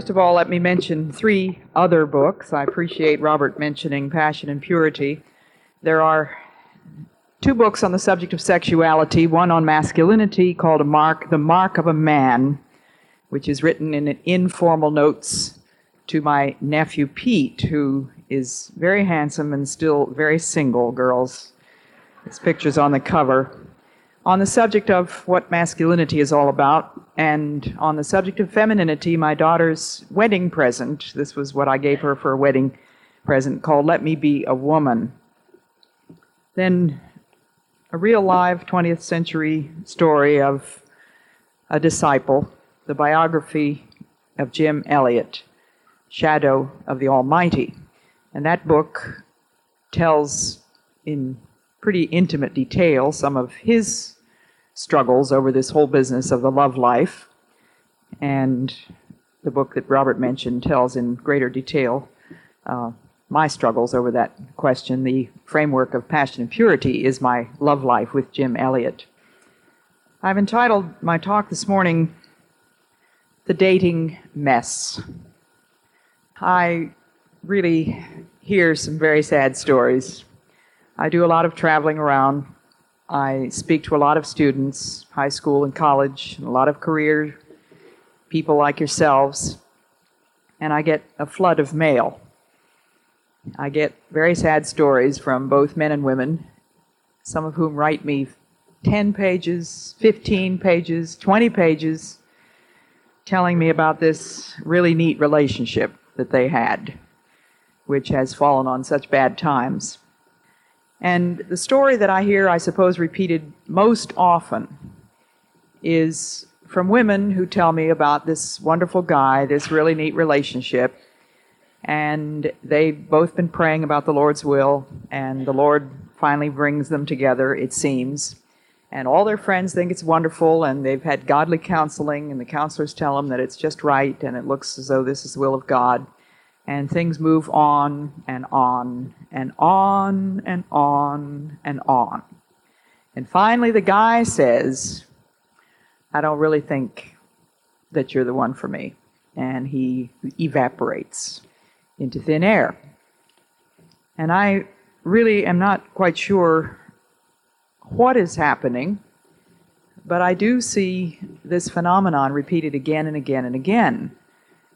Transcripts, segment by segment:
First of all, let me mention three other books. I appreciate Robert mentioning Passion and Purity. There are two books on the subject of sexuality, one on masculinity called a mark, The Mark of a Man, which is written in informal notes to my nephew Pete, who is very handsome and still very single, girls. His picture's on the cover. On the subject of what masculinity is all about, and on the subject of femininity, my daughter's wedding present, this was what I gave her for a wedding present, called Let Me Be a Woman. Then a real live 20th century story of a disciple, the biography of Jim Elliot, Shadow of the Almighty. And that book tells in pretty intimate detail some of his struggles over this whole business of the love life. And the book that Robert mentioned tells in greater detail uh, my struggles over that question. The framework of passion and purity is my love life with Jim Elliot. I've entitled my talk this morning, The Dating Mess. I really hear some very sad stories. I do a lot of traveling around. I speak to a lot of students, high school and college, and a lot of career people like yourselves, and I get a flood of mail. I get very sad stories from both men and women, some of whom write me 10 pages, 15 pages, 20 pages, telling me about this really neat relationship that they had, which has fallen on such bad times. And the story that I hear, I suppose, repeated most often is from women who tell me about this wonderful guy, this really neat relationship, and they've both been praying about the Lord's will, and the Lord finally brings them together, it seems. And all their friends think it's wonderful, and they've had godly counseling, and the counselors tell them that it's just right, and it looks as though this is the will of God. And things move on and on and on and on and on. And finally, the guy says, I don't really think that you're the one for me. And he evaporates into thin air. And I really am not quite sure what is happening, but I do see this phenomenon repeated again and again and again.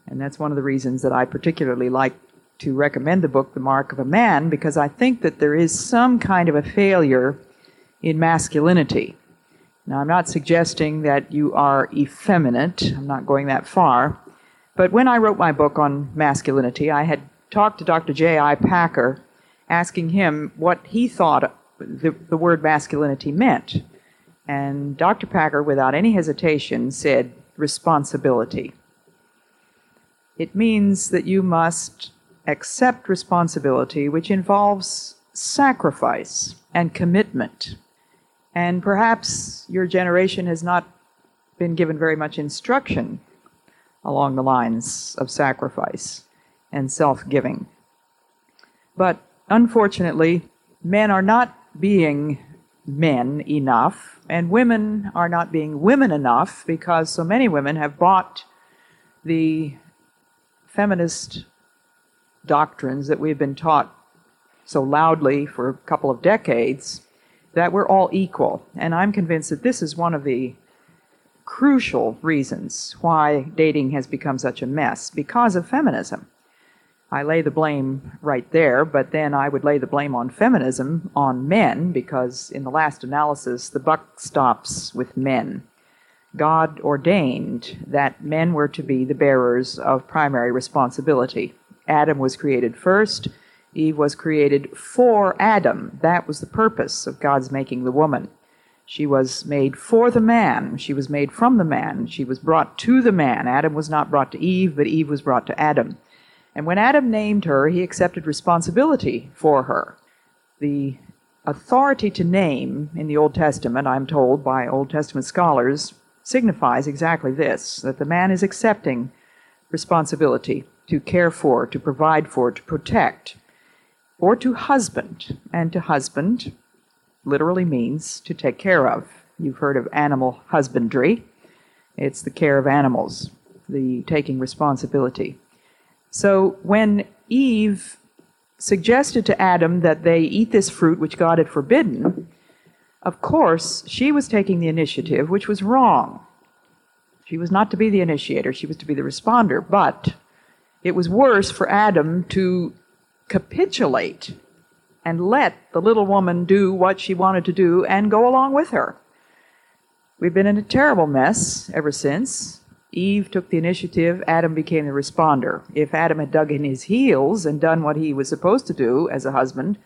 And that's one of the reasons that I particularly like to recommend the book, The Mark of a Man, because I think that there is some kind of a failure in masculinity. Now, I'm not suggesting that you are effeminate, I'm not going that far, but when I wrote my book on masculinity, I had talked to Dr. J.I. Packer, asking him what he thought the, the word masculinity meant. And Dr. Packer, without any hesitation, said responsibility. It means that you must accept responsibility, which involves sacrifice and commitment. And perhaps your generation has not been given very much instruction along the lines of sacrifice and self giving. But unfortunately, men are not being men enough, and women are not being women enough because so many women have bought the feminist doctrines that we've been taught so loudly for a couple of decades that we're all equal. And I'm convinced that this is one of the crucial reasons why dating has become such a mess because of feminism. I lay the blame right there, but then I would lay the blame on feminism on men because, in the last analysis, the buck stops with men. God ordained that men were to be the bearers of primary responsibility. Adam was created first, Eve was created for Adam. That was the purpose of God's making the woman. She was made for the man. She was made from the man. She was brought to the man. Adam was not brought to Eve, but Eve was brought to Adam. And when Adam named her, he accepted responsibility for her. The authority to name in the Old Testament, I'm told by Old Testament scholars, signifies exactly this that the man is accepting responsibility to care for, to provide for, to protect, or to husband. And to husband literally means to take care of. You've heard of animal husbandry, it's the care of animals, the taking responsibility. So when Eve suggested to Adam that they eat this fruit which God had forbidden, of course, she was taking the initiative, which was wrong. She was not to be the initiator, she was to be the responder. But it was worse for Adam to capitulate and let the little woman do what she wanted to do and go along with her. We've been in a terrible mess ever since. Eve took the initiative, Adam became the responder. If Adam had dug in his heels and done what he was supposed to do as a husband,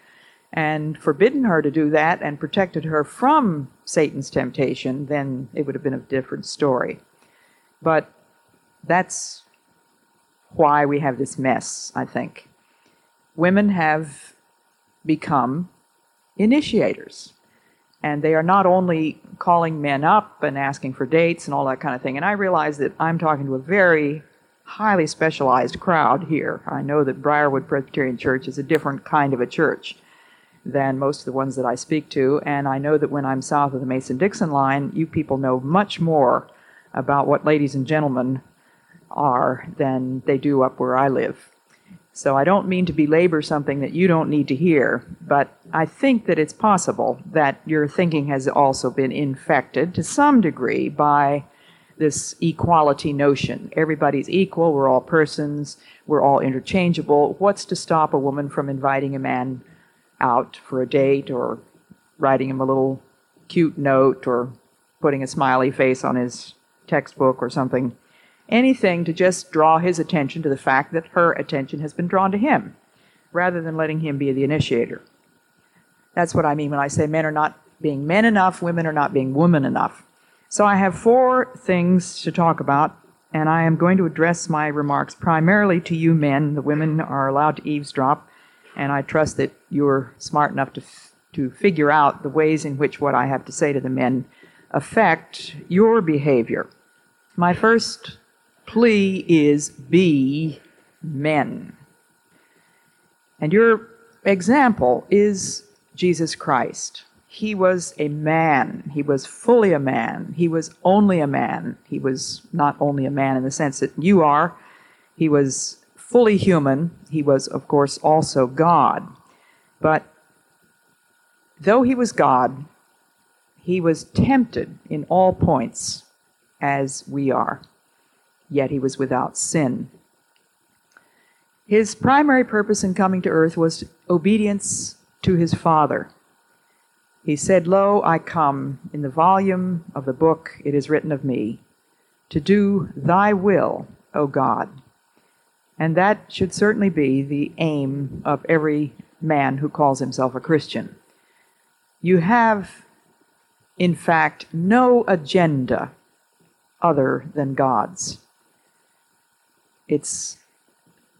and forbidden her to do that and protected her from Satan's temptation, then it would have been a different story. But that's why we have this mess, I think. Women have become initiators. And they are not only calling men up and asking for dates and all that kind of thing. And I realize that I'm talking to a very highly specialized crowd here. I know that Briarwood Presbyterian Church is a different kind of a church than most of the ones that I speak to. And I know that when I'm south of the Mason Dixon line, you people know much more about what ladies and gentlemen are than they do up where I live. So I don't mean to belabor something that you don't need to hear, but I think that it's possible that your thinking has also been infected to some degree by this equality notion. Everybody's equal, we're all persons, we're all interchangeable. What's to stop a woman from inviting a man out for a date or writing him a little cute note or putting a smiley face on his textbook or something? anything to just draw his attention to the fact that her attention has been drawn to him, rather than letting him be the initiator. That's what I mean when I say men are not being men enough, women are not being women enough. So I have four things to talk about, and I am going to address my remarks primarily to you men. The women are allowed to eavesdrop, and I trust that you're smart enough to, f- to figure out the ways in which what I have to say to the men affect your behavior. My first plea is be men. And your example is Jesus Christ. He was a man. He was fully a man. He was only a man. He was not only a man in the sense that you are. He was fully human. He was, of course, also God. But though he was God, he was tempted in all points as we are yet he was without sin. His primary purpose in coming to earth was obedience to his Father. He said, Lo, I come, in the volume of the book it is written of me, to do thy will, O God. And that should certainly be the aim of every man who calls himself a Christian. You have, in fact, no agenda other than God's. It's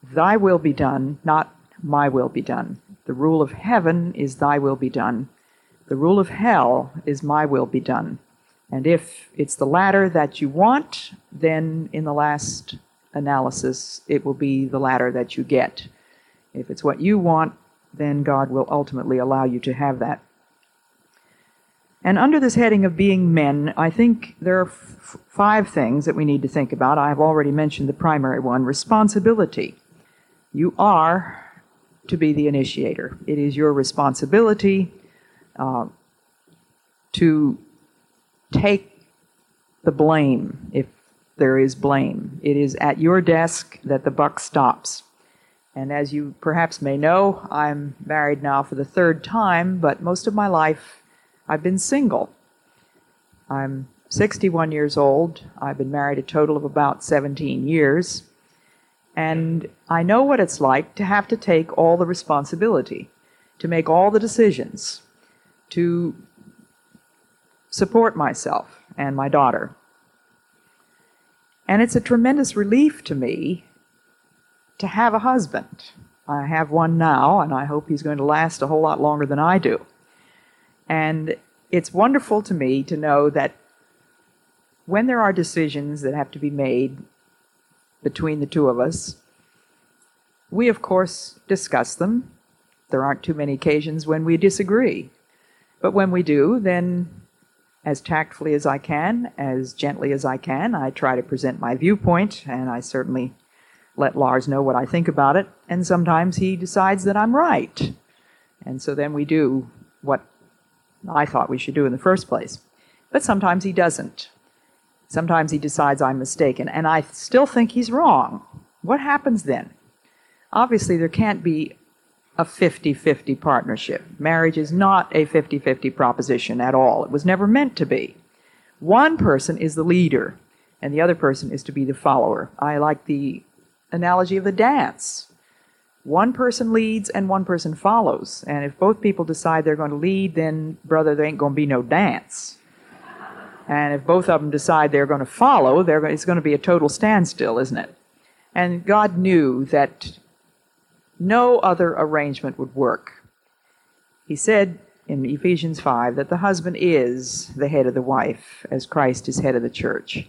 thy will be done, not my will be done. The rule of heaven is thy will be done. The rule of hell is my will be done. And if it's the latter that you want, then in the last analysis, it will be the latter that you get. If it's what you want, then God will ultimately allow you to have that. And under this heading of being men, I think there are f- five things that we need to think about. I've already mentioned the primary one responsibility. You are to be the initiator, it is your responsibility uh, to take the blame if there is blame. It is at your desk that the buck stops. And as you perhaps may know, I'm married now for the third time, but most of my life I've been single. I'm 61 years old. I've been married a total of about 17 years. And I know what it's like to have to take all the responsibility, to make all the decisions, to support myself and my daughter. And it's a tremendous relief to me to have a husband. I have one now, and I hope he's going to last a whole lot longer than I do. And it's wonderful to me to know that when there are decisions that have to be made between the two of us, we of course discuss them. There aren't too many occasions when we disagree. But when we do, then as tactfully as I can, as gently as I can, I try to present my viewpoint, and I certainly let Lars know what I think about it. And sometimes he decides that I'm right. And so then we do what I thought we should do in the first place. But sometimes he doesn't. Sometimes he decides I'm mistaken, and I still think he's wrong. What happens then? Obviously, there can't be a 50 50 partnership. Marriage is not a 50 50 proposition at all. It was never meant to be. One person is the leader, and the other person is to be the follower. I like the analogy of the dance. One person leads and one person follows. And if both people decide they're going to lead, then, brother, there ain't going to be no dance. And if both of them decide they're going to follow, it's going to be a total standstill, isn't it? And God knew that no other arrangement would work. He said in Ephesians 5 that the husband is the head of the wife, as Christ is head of the church.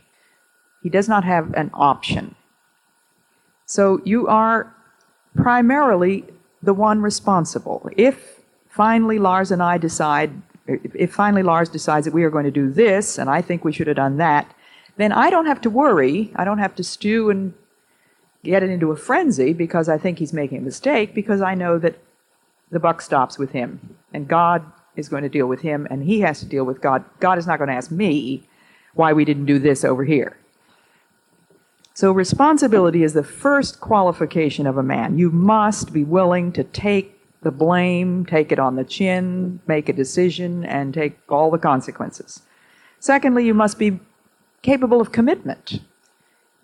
He does not have an option. So you are primarily the one responsible. If finally Lars and I decide if finally Lars decides that we are going to do this, and I think we should have done that, then I don't have to worry. I don't have to stew and get it into a frenzy because I think he's making a mistake because I know that the buck stops with him and God is going to deal with him and he has to deal with God. God is not going to ask me why we didn't do this over here. So, responsibility is the first qualification of a man. You must be willing to take the blame, take it on the chin, make a decision, and take all the consequences. Secondly, you must be capable of commitment.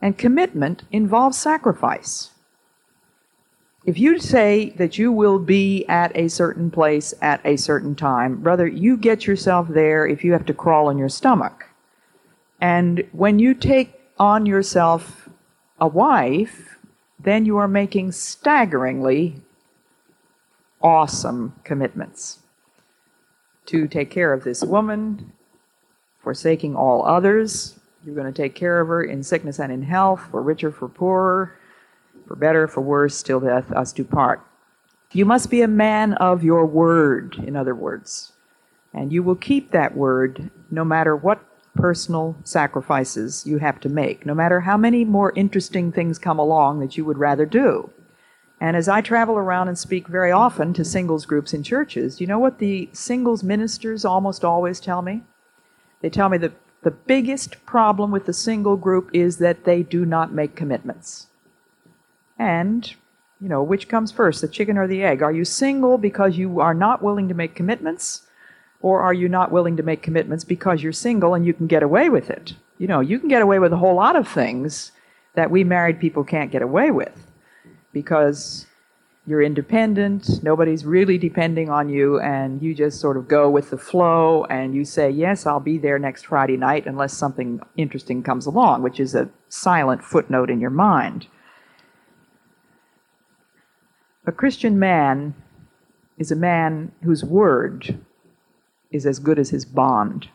And commitment involves sacrifice. If you say that you will be at a certain place at a certain time, brother, you get yourself there if you have to crawl on your stomach. And when you take on yourself a wife, then you are making staggeringly awesome commitments to take care of this woman, forsaking all others. You're going to take care of her in sickness and in health, for richer, for poorer, for better, for worse, till death us do part. You must be a man of your word, in other words, and you will keep that word no matter what personal sacrifices you have to make, no matter how many more interesting things come along that you would rather do. And as I travel around and speak very often to singles groups in churches, you know what the singles ministers almost always tell me? They tell me that the biggest problem with the single group is that they do not make commitments. And, you know, which comes first, the chicken or the egg? Are you single because you are not willing to make commitments? Or are you not willing to make commitments because you're single and you can get away with it? You know, you can get away with a whole lot of things that we married people can't get away with because you're independent, nobody's really depending on you, and you just sort of go with the flow and you say, Yes, I'll be there next Friday night unless something interesting comes along, which is a silent footnote in your mind. A Christian man is a man whose word is as good as his bond.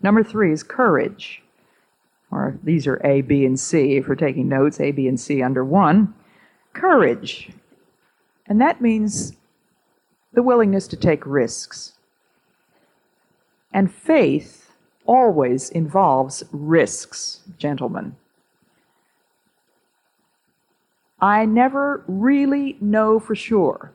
Number three is courage. Or these are A, B, and C. If we're taking notes, A, B, and C under one courage. And that means the willingness to take risks. And faith always involves risks, gentlemen. I never really know for sure.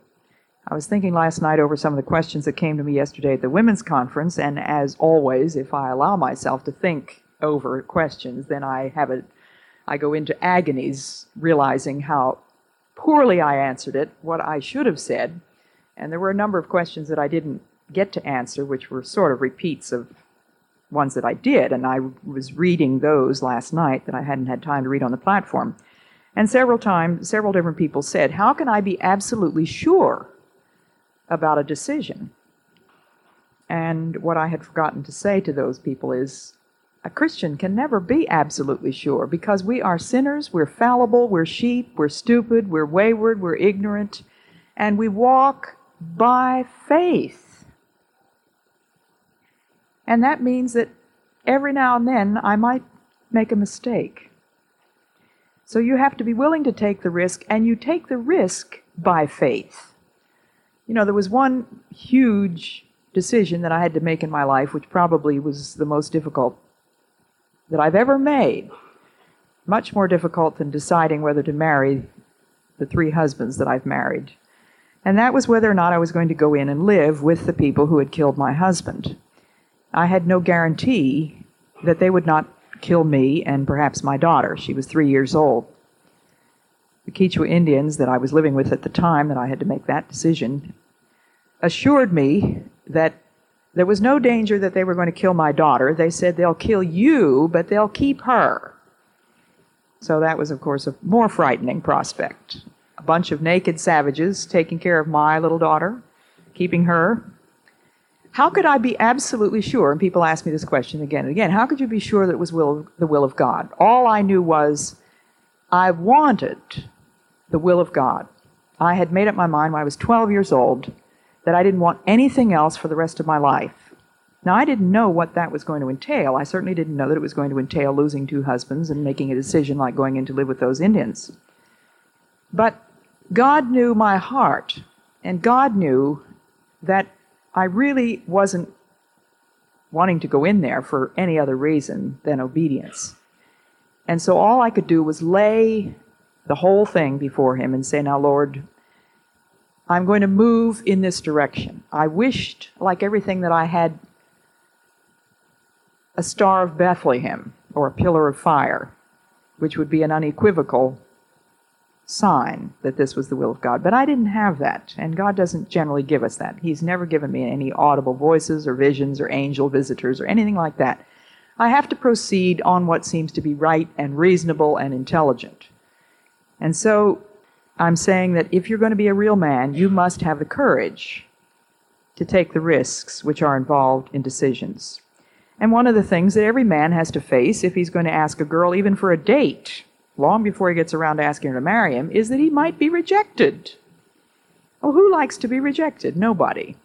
I was thinking last night over some of the questions that came to me yesterday at the women's conference, and as always, if I allow myself to think over questions, then I have a I go into agonies realizing how poorly I answered it, what I should have said. And there were a number of questions that I didn't get to answer, which were sort of repeats of ones that I did. And I was reading those last night that I hadn't had time to read on the platform. And several times, several different people said, How can I be absolutely sure about a decision? And what I had forgotten to say to those people is, a Christian can never be absolutely sure because we are sinners, we're fallible, we're sheep, we're stupid, we're wayward, we're ignorant, and we walk by faith. And that means that every now and then I might make a mistake. So you have to be willing to take the risk, and you take the risk by faith. You know, there was one huge decision that I had to make in my life, which probably was the most difficult that I've ever made. Much more difficult than deciding whether to marry the three husbands that I've married. And that was whether or not I was going to go in and live with the people who had killed my husband. I had no guarantee that they would not kill me and perhaps my daughter. She was three years old. The Quechua Indians that I was living with at the time that I had to make that decision assured me that there was no danger that they were going to kill my daughter. They said they'll kill you, but they'll keep her. So that was, of course, a more frightening prospect. A bunch of naked savages taking care of my little daughter, keeping her. How could I be absolutely sure? And people ask me this question again and again. How could you be sure that it was will, the will of God? All I knew was I wanted the will of God. I had made up my mind when I was 12 years old that I didn't want anything else for the rest of my life. Now, I didn't know what that was going to entail. I certainly didn't know that it was going to entail losing two husbands and making a decision like going in to live with those Indians. But God knew my heart, and God knew that I really wasn't wanting to go in there for any other reason than obedience. And so all I could do was lay the whole thing before Him and say, Now, Lord, I'm going to move in this direction. I wished, like everything, that I had a star of Bethlehem or a pillar of fire, which would be an unequivocal sign that this was the will of God. But I didn't have that, and God doesn't generally give us that. He's never given me any audible voices or visions or angel visitors or anything like that. I have to proceed on what seems to be right and reasonable and intelligent. And so I'm saying that if you're going to be a real man, you must have the courage to take the risks which are involved in decisions. And one of the things that every man has to face if he's going to ask a girl, even for a date, long before he gets around to asking her to marry him, is that he might be rejected. Well, who likes to be rejected? Nobody.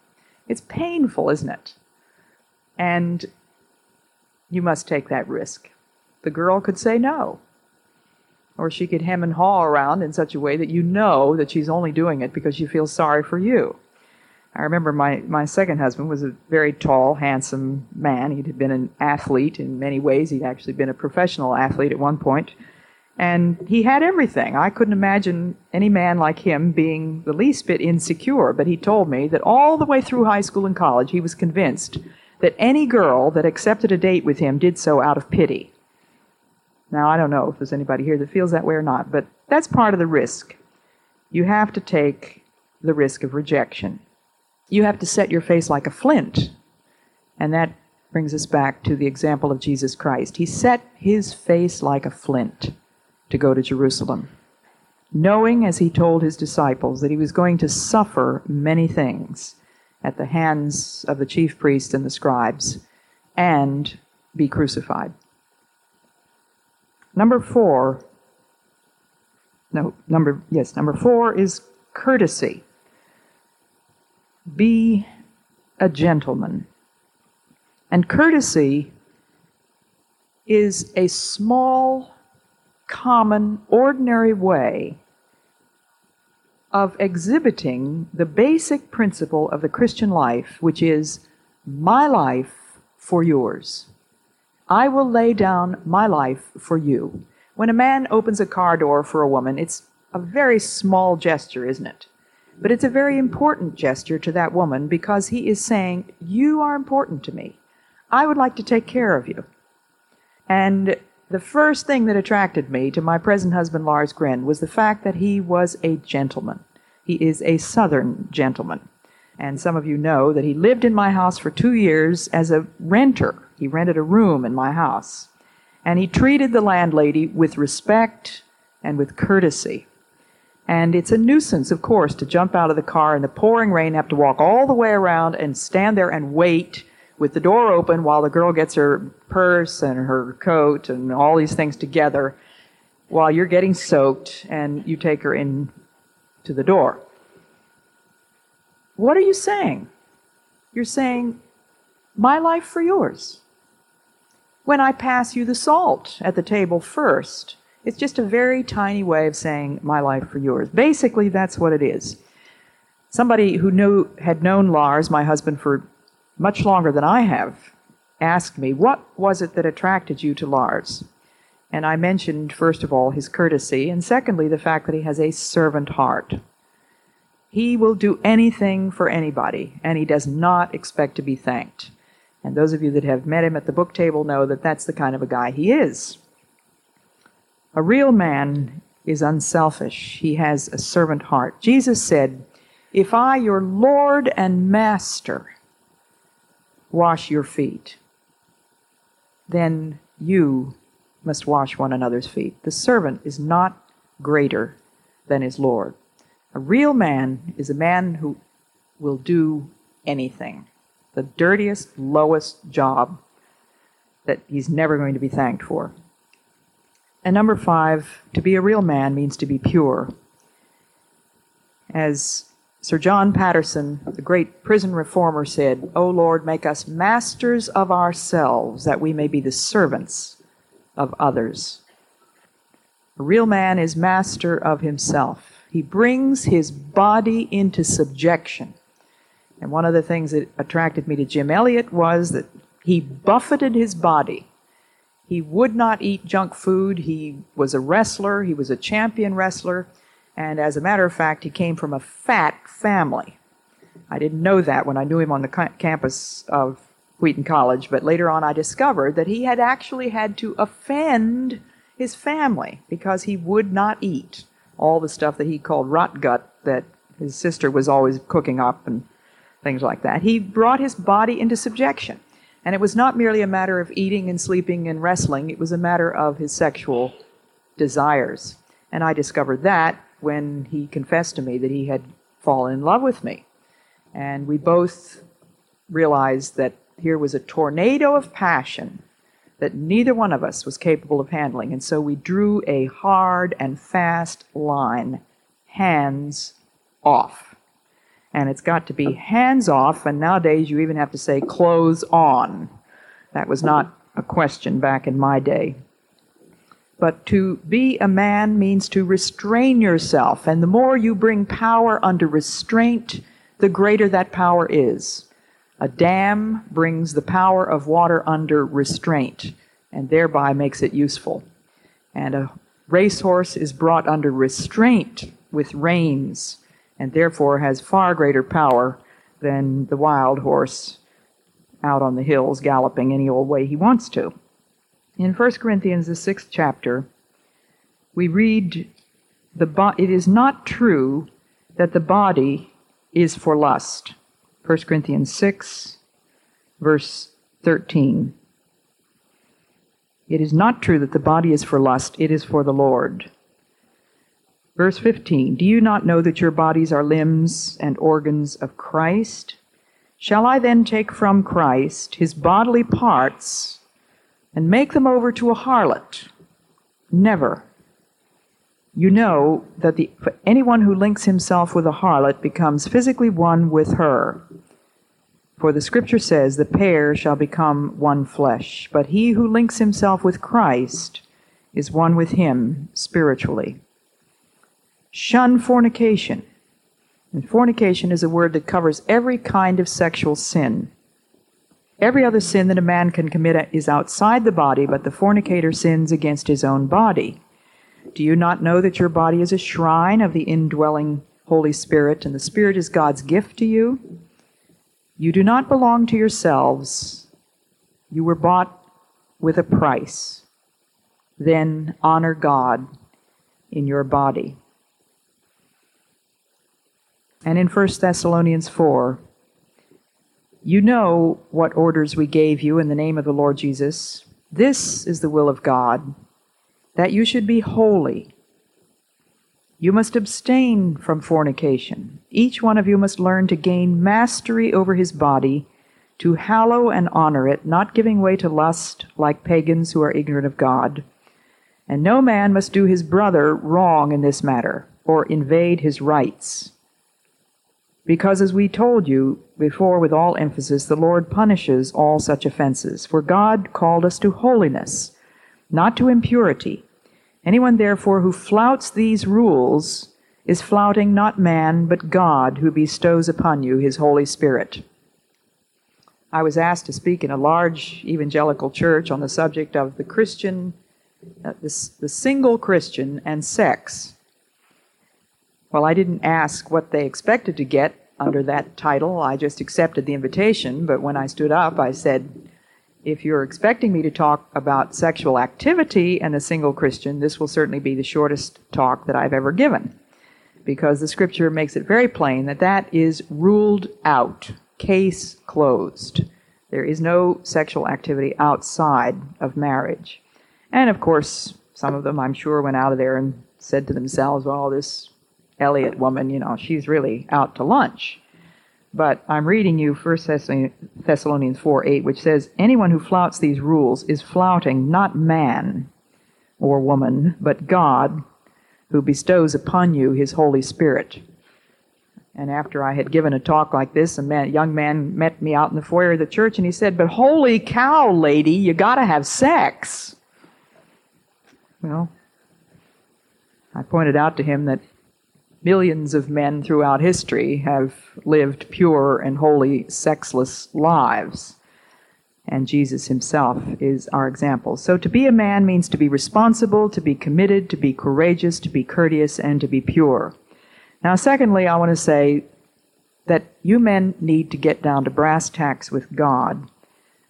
It's painful, isn't it? And you must take that risk. The girl could say no or she could hem and haw around in such a way that you know that she's only doing it because she feels sorry for you. I remember my, my second husband was a very tall, handsome man. He'd been an athlete in many ways. He'd actually been a professional athlete at one point. And he had everything. I couldn't imagine any man like him being the least bit insecure, but he told me that all the way through high school and college, he was convinced that any girl that accepted a date with him did so out of pity. Now, I don't know if there's anybody here that feels that way or not, but that's part of the risk. You have to take the risk of rejection. You have to set your face like a flint. And that brings us back to the example of Jesus Christ. He set his face like a flint to go to Jerusalem, knowing, as he told his disciples, that he was going to suffer many things at the hands of the chief priests and the scribes and be crucified. Number four, no, number, yes, number four is courtesy. Be a gentleman. And courtesy is a small, common, ordinary way of exhibiting the basic principle of the Christian life, which is my life for yours. I will lay down my life for you. When a man opens a car door for a woman, it's a very small gesture, isn't it? But it's a very important gesture to that woman because he is saying, You are important to me. I would like to take care of you. And the first thing that attracted me to my present husband, Lars Gren, was the fact that he was a gentleman. He is a Southern gentleman. And some of you know that he lived in my house for two years as a renter he rented a room in my house. And he treated the landlady with respect and with courtesy. And it's a nuisance, of course, to jump out of the car in the pouring rain, have to walk all the way around and stand there and wait with the door open while the girl gets her purse and her coat and all these things together while you're getting soaked and you take her in to the door. What are you saying? You're saying, My life for yours. When I pass you the salt at the table first, it's just a very tiny way of saying, My life for yours. Basically, that's what it is. Somebody who knew, had known Lars, my husband, for much longer than I have, asked me, What was it that attracted you to Lars? And I mentioned, first of all, his courtesy, and secondly, the fact that he has a servant heart. He will do anything for anybody, and he does not expect to be thanked. And those of you that have met him at the book table know that that's the kind of a guy he is. A real man is unselfish, he has a servant heart. Jesus said, If I, your Lord and Master, wash your feet, then you must wash one another's feet. The servant is not greater than his Lord. A real man is a man who will do anything, the dirtiest, lowest job that he's never going to be thanked for. And number five, to be a real man means to be pure. As Sir John Patterson, the great prison reformer, said, O Lord, make us masters of ourselves, that we may be the servants of others. A real man is master of himself. He brings his body into subjection. And one of the things that attracted me to Jim Elliot was that he buffeted his body. He would not eat junk food. He was a wrestler. He was a champion wrestler. And as a matter of fact, he came from a fat family. I didn't know that when I knew him on the campus of Wheaton College, but later on I discovered that he had actually had to offend his family because he would not eat all the stuff that he called rot gut that his sister was always cooking up and things like that. He brought his body into subjection. And it was not merely a matter of eating and sleeping and wrestling, it was a matter of his sexual desires. And I discovered that when he confessed to me that he had fallen in love with me. And we both realized that here was a tornado of passion that neither one of us was capable of handling. And so we drew a hard and fast line hands off. And it's got to be hands off, and nowadays you even have to say clothes on. That was not a question back in my day. But to be a man means to restrain yourself. And the more you bring power under restraint, the greater that power is. A dam brings the power of water under restraint and thereby makes it useful. And a racehorse is brought under restraint with reins and therefore has far greater power than the wild horse out on the hills galloping any old way he wants to. In 1 Corinthians, the sixth chapter, we read, the bo- It is not true that the body is for lust. 1 Corinthians 6, verse 13. It is not true that the body is for lust, it is for the Lord. Verse 15 Do you not know that your bodies are limbs and organs of Christ? Shall I then take from Christ his bodily parts and make them over to a harlot. Never. You know that the, anyone who links himself with a harlot becomes physically one with her. For the scripture says, The pair shall become one flesh. But he who links himself with Christ is one with him spiritually. Shun fornication. And fornication is a word that covers every kind of sexual sin. Every other sin that a man can commit is outside the body, but the fornicator sins against his own body. Do you not know that your body is a shrine of the indwelling Holy Spirit, and the Spirit is God's gift to you? You do not belong to yourselves. You were bought with a price. Then honor God in your body. And in 1 Thessalonians 4, you know what orders we gave you in the name of the Lord Jesus. This is the will of God, that you should be holy. You must abstain from fornication. Each one of you must learn to gain mastery over his body to hallow and honor it, not giving way to lust like pagans who are ignorant of God. And no man must do his brother wrong in this matter, or invade his rights. Because, as we told you before with all emphasis, the Lord punishes all such offenses. For God called us to holiness, not to impurity. Anyone, therefore, who flouts these rules is flouting not man, but God, who bestows upon you his Holy Spirit. I was asked to speak in a large evangelical church on the subject of the Christian, uh, the, the single Christian, and sex. Well, I didn't ask what they expected to get under that title. I just accepted the invitation, but when I stood up, I said, if you're expecting me to talk about sexual activity and a single Christian, this will certainly be the shortest talk that I've ever given. Because the scripture makes it very plain that that is ruled out case closed. There is no sexual activity outside of marriage. And of course, some of them, I'm sure, went out of there and said to themselves, well, this Elliot woman, you know, she's really out to lunch. But I'm reading you 1 Thessalonians 4 8, which says, Anyone who flouts these rules is flouting not man or woman, but God, who bestows upon you his Holy Spirit. And after I had given a talk like this, a man, young man met me out in the foyer of the church and he said, But holy cow, lady, you gotta have sex. Well, I pointed out to him that millions of men throughout history have lived pure and holy, sexless lives. And Jesus himself is our example. So to be a man means to be responsible, to be committed, to be courageous, to be courteous, and to be pure. Now, secondly, I want to say that you men need to get down to brass tacks with God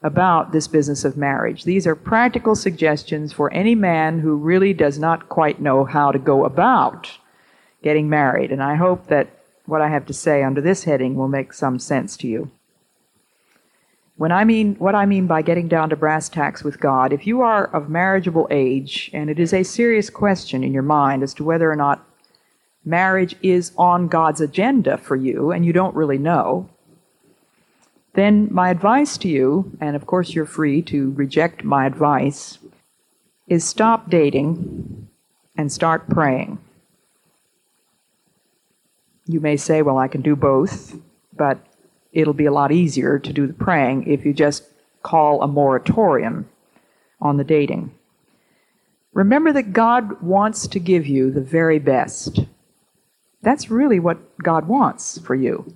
about this business of marriage. These are practical suggestions for any man who really does not quite know how to go about getting married. And I hope that what I have to say under this heading will make some sense to you. When I mean what I mean by getting down to brass tacks with God, if you are of marriageable age and it is a serious question in your mind as to whether or not marriage is on God's agenda for you and you don't really know, then my advice to you, and of course you're free to reject my advice, is stop dating and start praying. You may say, well, I can do both, but it'll be a lot easier to do the praying if you just call a moratorium on the dating. Remember that God wants to give you the very best. That's really what God wants for you.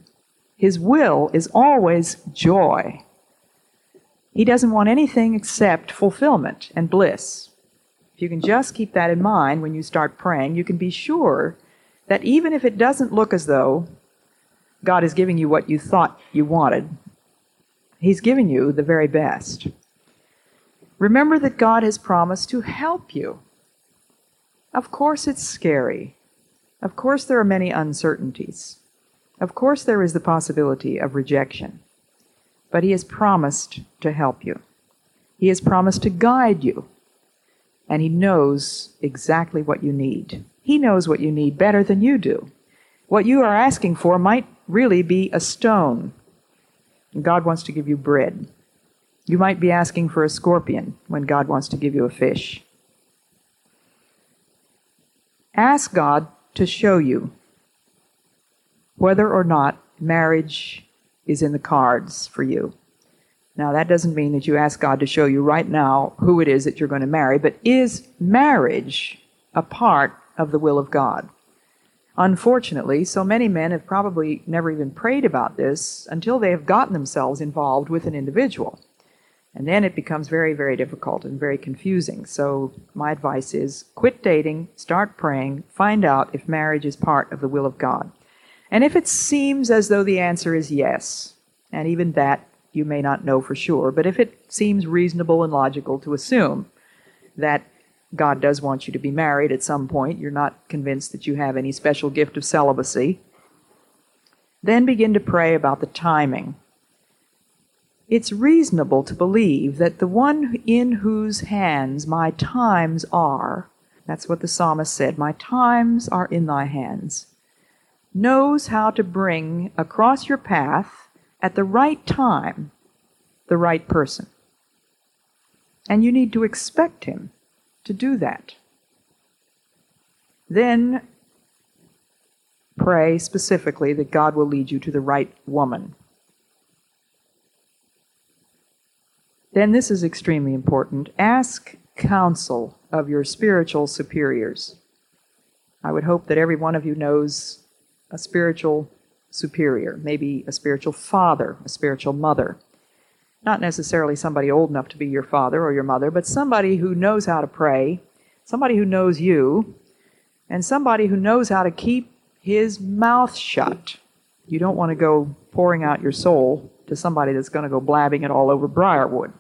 His will is always joy. He doesn't want anything except fulfillment and bliss. If you can just keep that in mind when you start praying, you can be sure that even if it doesn't look as though God is giving you what you thought you wanted, He's giving you the very best. Remember that God has promised to help you. Of course, it's scary. Of course, there are many uncertainties. Of course, there is the possibility of rejection. But He has promised to help you. He has promised to guide you. And He knows exactly what you need. He knows what you need better than you do. What you are asking for might really be a stone. God wants to give you bread. You might be asking for a scorpion when God wants to give you a fish. Ask God to show you whether or not marriage is in the cards for you. Now, that doesn't mean that you ask God to show you right now who it is that you're going to marry, but is marriage a part of the will of God? Unfortunately, so many men have probably never even prayed about this until they have gotten themselves involved with an individual. And then it becomes very, very difficult and very confusing. So, my advice is quit dating, start praying, find out if marriage is part of the will of God. And if it seems as though the answer is yes, and even that you may not know for sure, but if it seems reasonable and logical to assume that God does want you to be married at some point, you're not convinced that you have any special gift of celibacy, then begin to pray about the timing. It's reasonable to believe that the one in whose hands my times are, that's what the psalmist said, my times are in thy hands, knows how to bring across your path at the right time the right person. And you need to expect him to do that. Then pray specifically that God will lead you to the right woman. Then, this is extremely important ask counsel of your spiritual superiors. I would hope that every one of you knows a spiritual superior, maybe a spiritual father, a spiritual mother. Not necessarily somebody old enough to be your father or your mother, but somebody who knows how to pray, somebody who knows you, and somebody who knows how to keep his mouth shut. You don't want to go pouring out your soul to somebody that's going to go blabbing it all over Briarwood.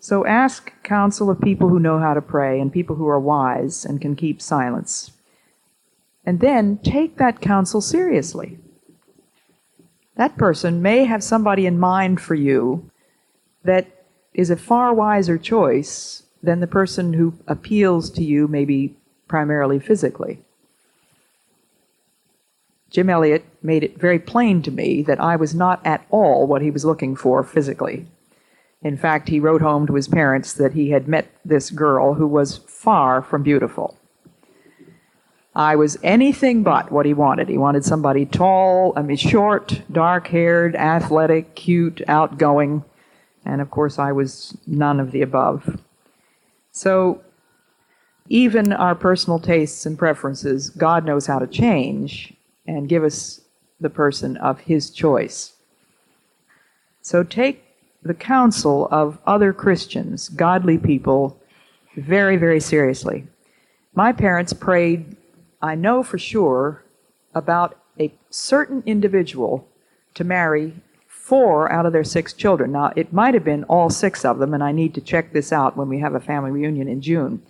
So ask counsel of people who know how to pray and people who are wise and can keep silence. And then take that counsel seriously. That person may have somebody in mind for you that is a far wiser choice than the person who appeals to you, maybe primarily physically. Jim Elliot made it very plain to me that I was not at all what he was looking for physically. In fact, he wrote home to his parents that he had met this girl who was far from beautiful. I was anything but what he wanted. He wanted somebody tall, I mean, short, dark haired, athletic, cute, outgoing, and of course, I was none of the above. So, even our personal tastes and preferences, God knows how to change and give us the person of His choice. So, take the counsel of other Christians, godly people, very, very seriously. My parents prayed, I know for sure, about a certain individual to marry four out of their six children. Now, it might have been all six of them, and I need to check this out when we have a family reunion in June.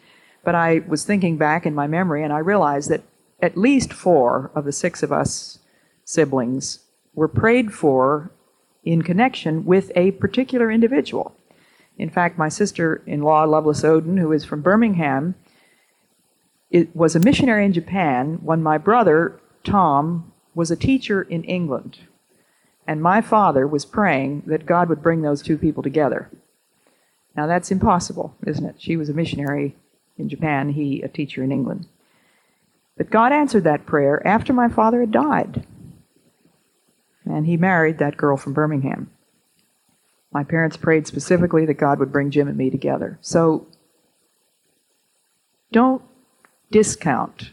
But I was thinking back in my memory, and I realized that at least four of the six of us siblings were prayed for in connection with a particular individual. In fact, my sister in law, Lovelace Oden, who is from Birmingham, it was a missionary in Japan when my brother, Tom, was a teacher in England. And my father was praying that God would bring those two people together. Now, that's impossible, isn't it? She was a missionary in Japan, he a teacher in England. But God answered that prayer after my father had died and he married that girl from Birmingham. My parents prayed specifically that God would bring Jim and me together. So don't discount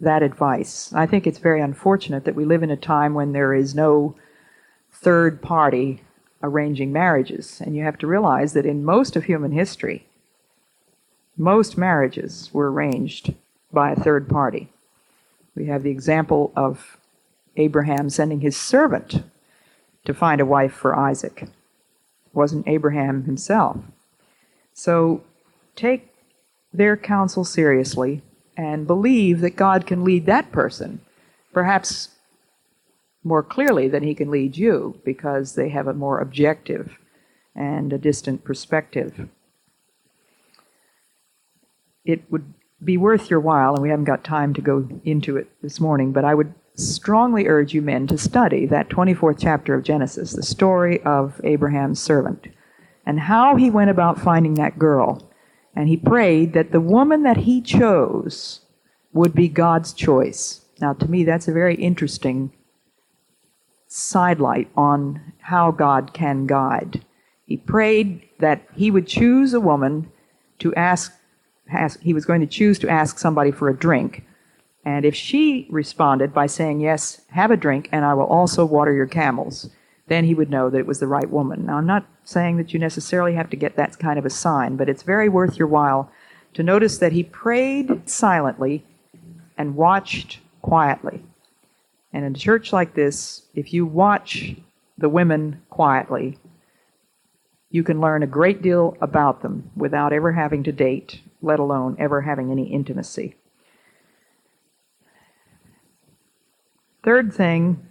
that advice. I think it's very unfortunate that we live in a time when there is no third party arranging marriages. And you have to realize that in most of human history, most marriages were arranged by a third party. We have the example of Abraham sending his servant to find a wife for Isaac. It wasn't Abraham himself. So take their counsel seriously and believe that God can lead that person, perhaps more clearly than he can lead you, because they have a more objective and a distant perspective. It would be worth your while, and we haven't got time to go into it this morning, but I would strongly urge you men to study that 24th chapter of Genesis, the story of Abraham's servant, and how he went about finding that girl. And he prayed that the woman that he chose would be God's choice. Now, to me, that's a very interesting sidelight on how God can guide. He prayed that he would choose a woman to ask, ask he was going to choose to ask somebody for a drink and if she responded by saying, Yes, have a drink, and I will also water your camels, then he would know that it was the right woman. Now, I'm not saying that you necessarily have to get that kind of a sign, but it's very worth your while to notice that he prayed silently and watched quietly. And in a church like this, if you watch the women quietly, you can learn a great deal about them without ever having to date, let alone ever having any intimacy. Third thing,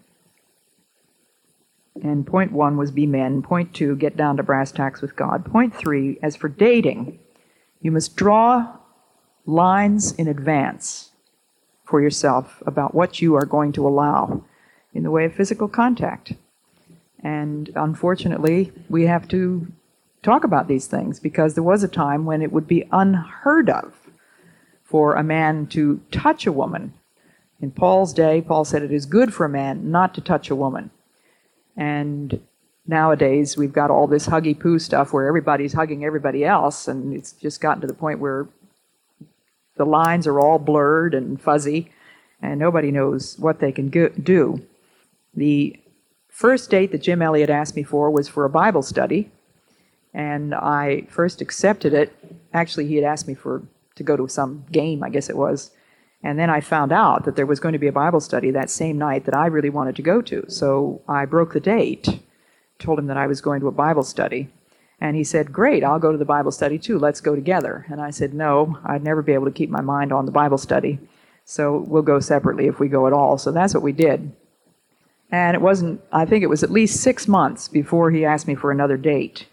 and point one was be men. Point two, get down to brass tacks with God. Point three, as for dating, you must draw lines in advance for yourself about what you are going to allow in the way of physical contact. And unfortunately, we have to talk about these things because there was a time when it would be unheard of for a man to touch a woman. In Paul's day, Paul said it is good for a man not to touch a woman. And nowadays, we've got all this huggy poo stuff where everybody's hugging everybody else, and it's just gotten to the point where the lines are all blurred and fuzzy, and nobody knows what they can go- do. The first date that Jim Elliot asked me for was for a Bible study, and I first accepted it. Actually, he had asked me for to go to some game, I guess it was. And then I found out that there was going to be a Bible study that same night that I really wanted to go to. So I broke the date, told him that I was going to a Bible study. And he said, Great, I'll go to the Bible study too. Let's go together. And I said, No, I'd never be able to keep my mind on the Bible study. So we'll go separately if we go at all. So that's what we did. And it wasn't, I think it was at least six months before he asked me for another date.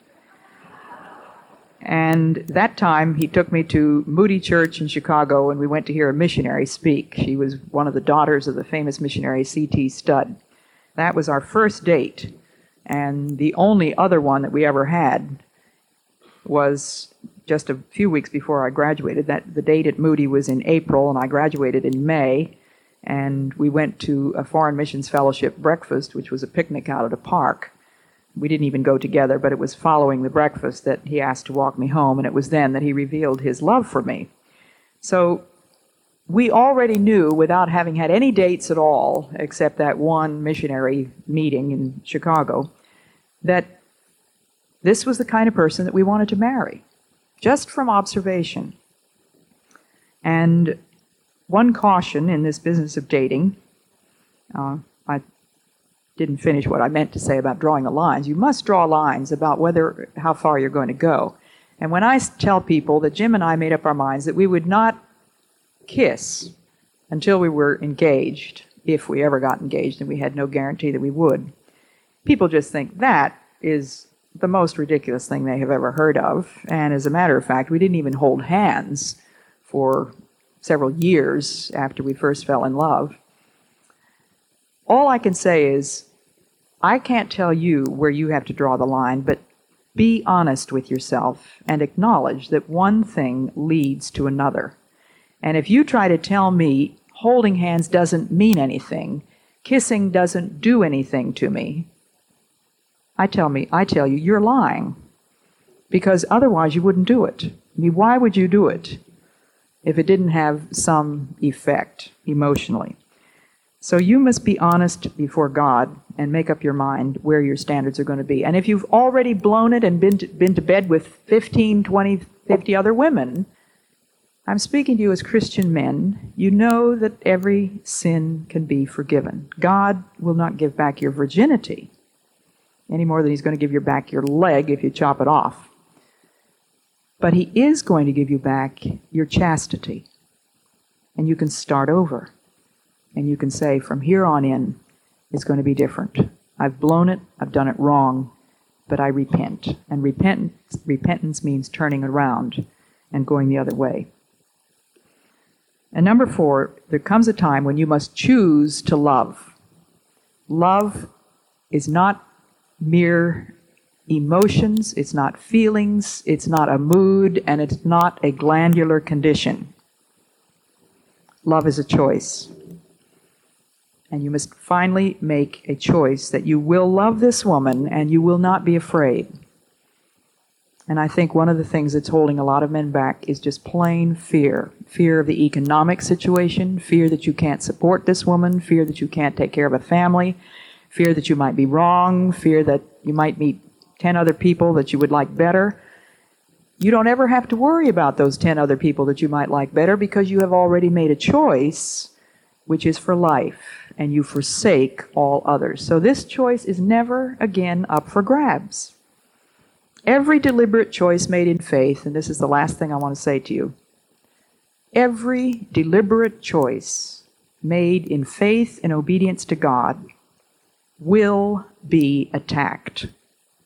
And that time he took me to Moody Church in Chicago and we went to hear a missionary speak. She was one of the daughters of the famous missionary C.T. Studd. That was our first date. And the only other one that we ever had was just a few weeks before I graduated. That the date at Moody was in April and I graduated in May. And we went to a foreign missions fellowship breakfast, which was a picnic out at a park we didn't even go together, but it was following the breakfast that he asked to walk me home, and it was then that he revealed his love for me. So we already knew, without having had any dates at all, except that one missionary meeting in Chicago, that this was the kind of person that we wanted to marry, just from observation. And one caution in this business of dating, uh, I didn't finish what I meant to say about drawing the lines. You must draw lines about whether how far you're going to go. And when I tell people that Jim and I made up our minds that we would not kiss until we were engaged, if we ever got engaged, and we had no guarantee that we would, people just think that is the most ridiculous thing they have ever heard of. And as a matter of fact, we didn't even hold hands for several years after we first fell in love all I can say is I can't tell you where you have to draw the line, but be honest with yourself and acknowledge that one thing leads to another. And if you try to tell me holding hands doesn't mean anything, kissing doesn't do anything to me, I tell me I tell you you're lying. Because otherwise you wouldn't do it. I mean, why would you do it if it didn't have some effect emotionally? So you must be honest before God and make up your mind where your standards are going to be. And if you've already blown it and been to, been to bed with 15, 20, 50 other women, I'm speaking to you as Christian men. You know that every sin can be forgiven. God will not give back your virginity any more than He's going to give you back your leg if you chop it off. But He is going to give you back your chastity. And you can start over and you can say, from here on in, it's going to be different. I've blown it, I've done it wrong, but I repent. And repentance, repentance means turning around and going the other way. And number four, there comes a time when you must choose to love. Love is not mere emotions, it's not feelings, it's not a mood, and it's not a glandular condition. Love is a choice. And you must finally make a choice that you will love this woman and you will not be afraid. And I think one of the things that's holding a lot of men back is just plain fear fear of the economic situation, fear that you can't support this woman, fear that you can't take care of a family, fear that you might be wrong, fear that you might meet 10 other people that you would like better. You don't ever have to worry about those 10 other people that you might like better because you have already made a choice which is for life and you forsake all others. So this choice is never again up for grabs. Every deliberate choice made in faith, and this is the last thing I want to say to you every deliberate choice made in faith and obedience to God will be attacked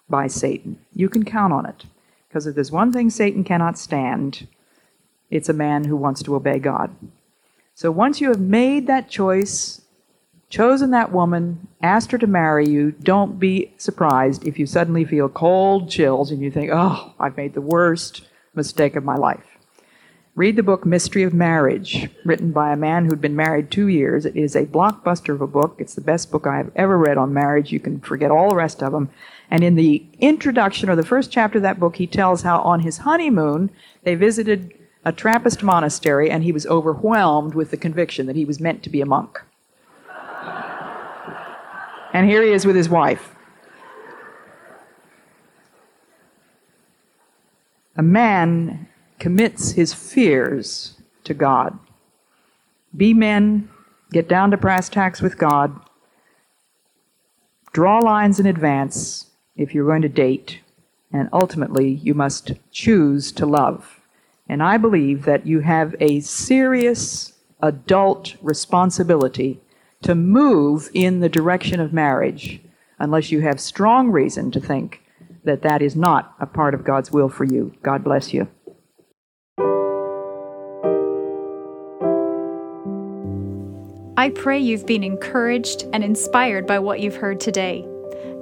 by Satan. You can count on it. Because if there's one thing Satan cannot stand, it's a man who wants to obey God. So once you have made that choice chosen that woman, asked her to marry you, don't be surprised if you suddenly feel cold chills and you think, oh, I've made the worst mistake of my life. Read the book Mystery of Marriage, written by a man who'd been married two years. It is a blockbuster of a book. It's the best book I have ever read on marriage. You can forget all the rest of them. And in the introduction or the first chapter of that book, he tells how on his honeymoon they visited a Trappist monastery and he was overwhelmed with the conviction that he was meant to be a monk. And here he is with his wife. A man commits his fears to God. Be men, get down to brass tacks with God, draw lines in advance if you're going to date, and ultimately you must choose to love. And I believe that you have a serious adult responsibility to move in the direction of marriage unless you have strong reason to think that that is not a part of God's will for you. God bless you. I pray you've been encouraged and inspired by what you've heard today,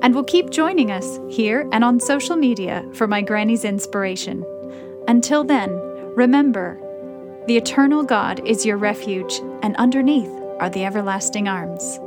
and will keep joining us here and on social media for my Granny's inspiration. Until then, remember the eternal God is your refuge, and underneath are the everlasting arms.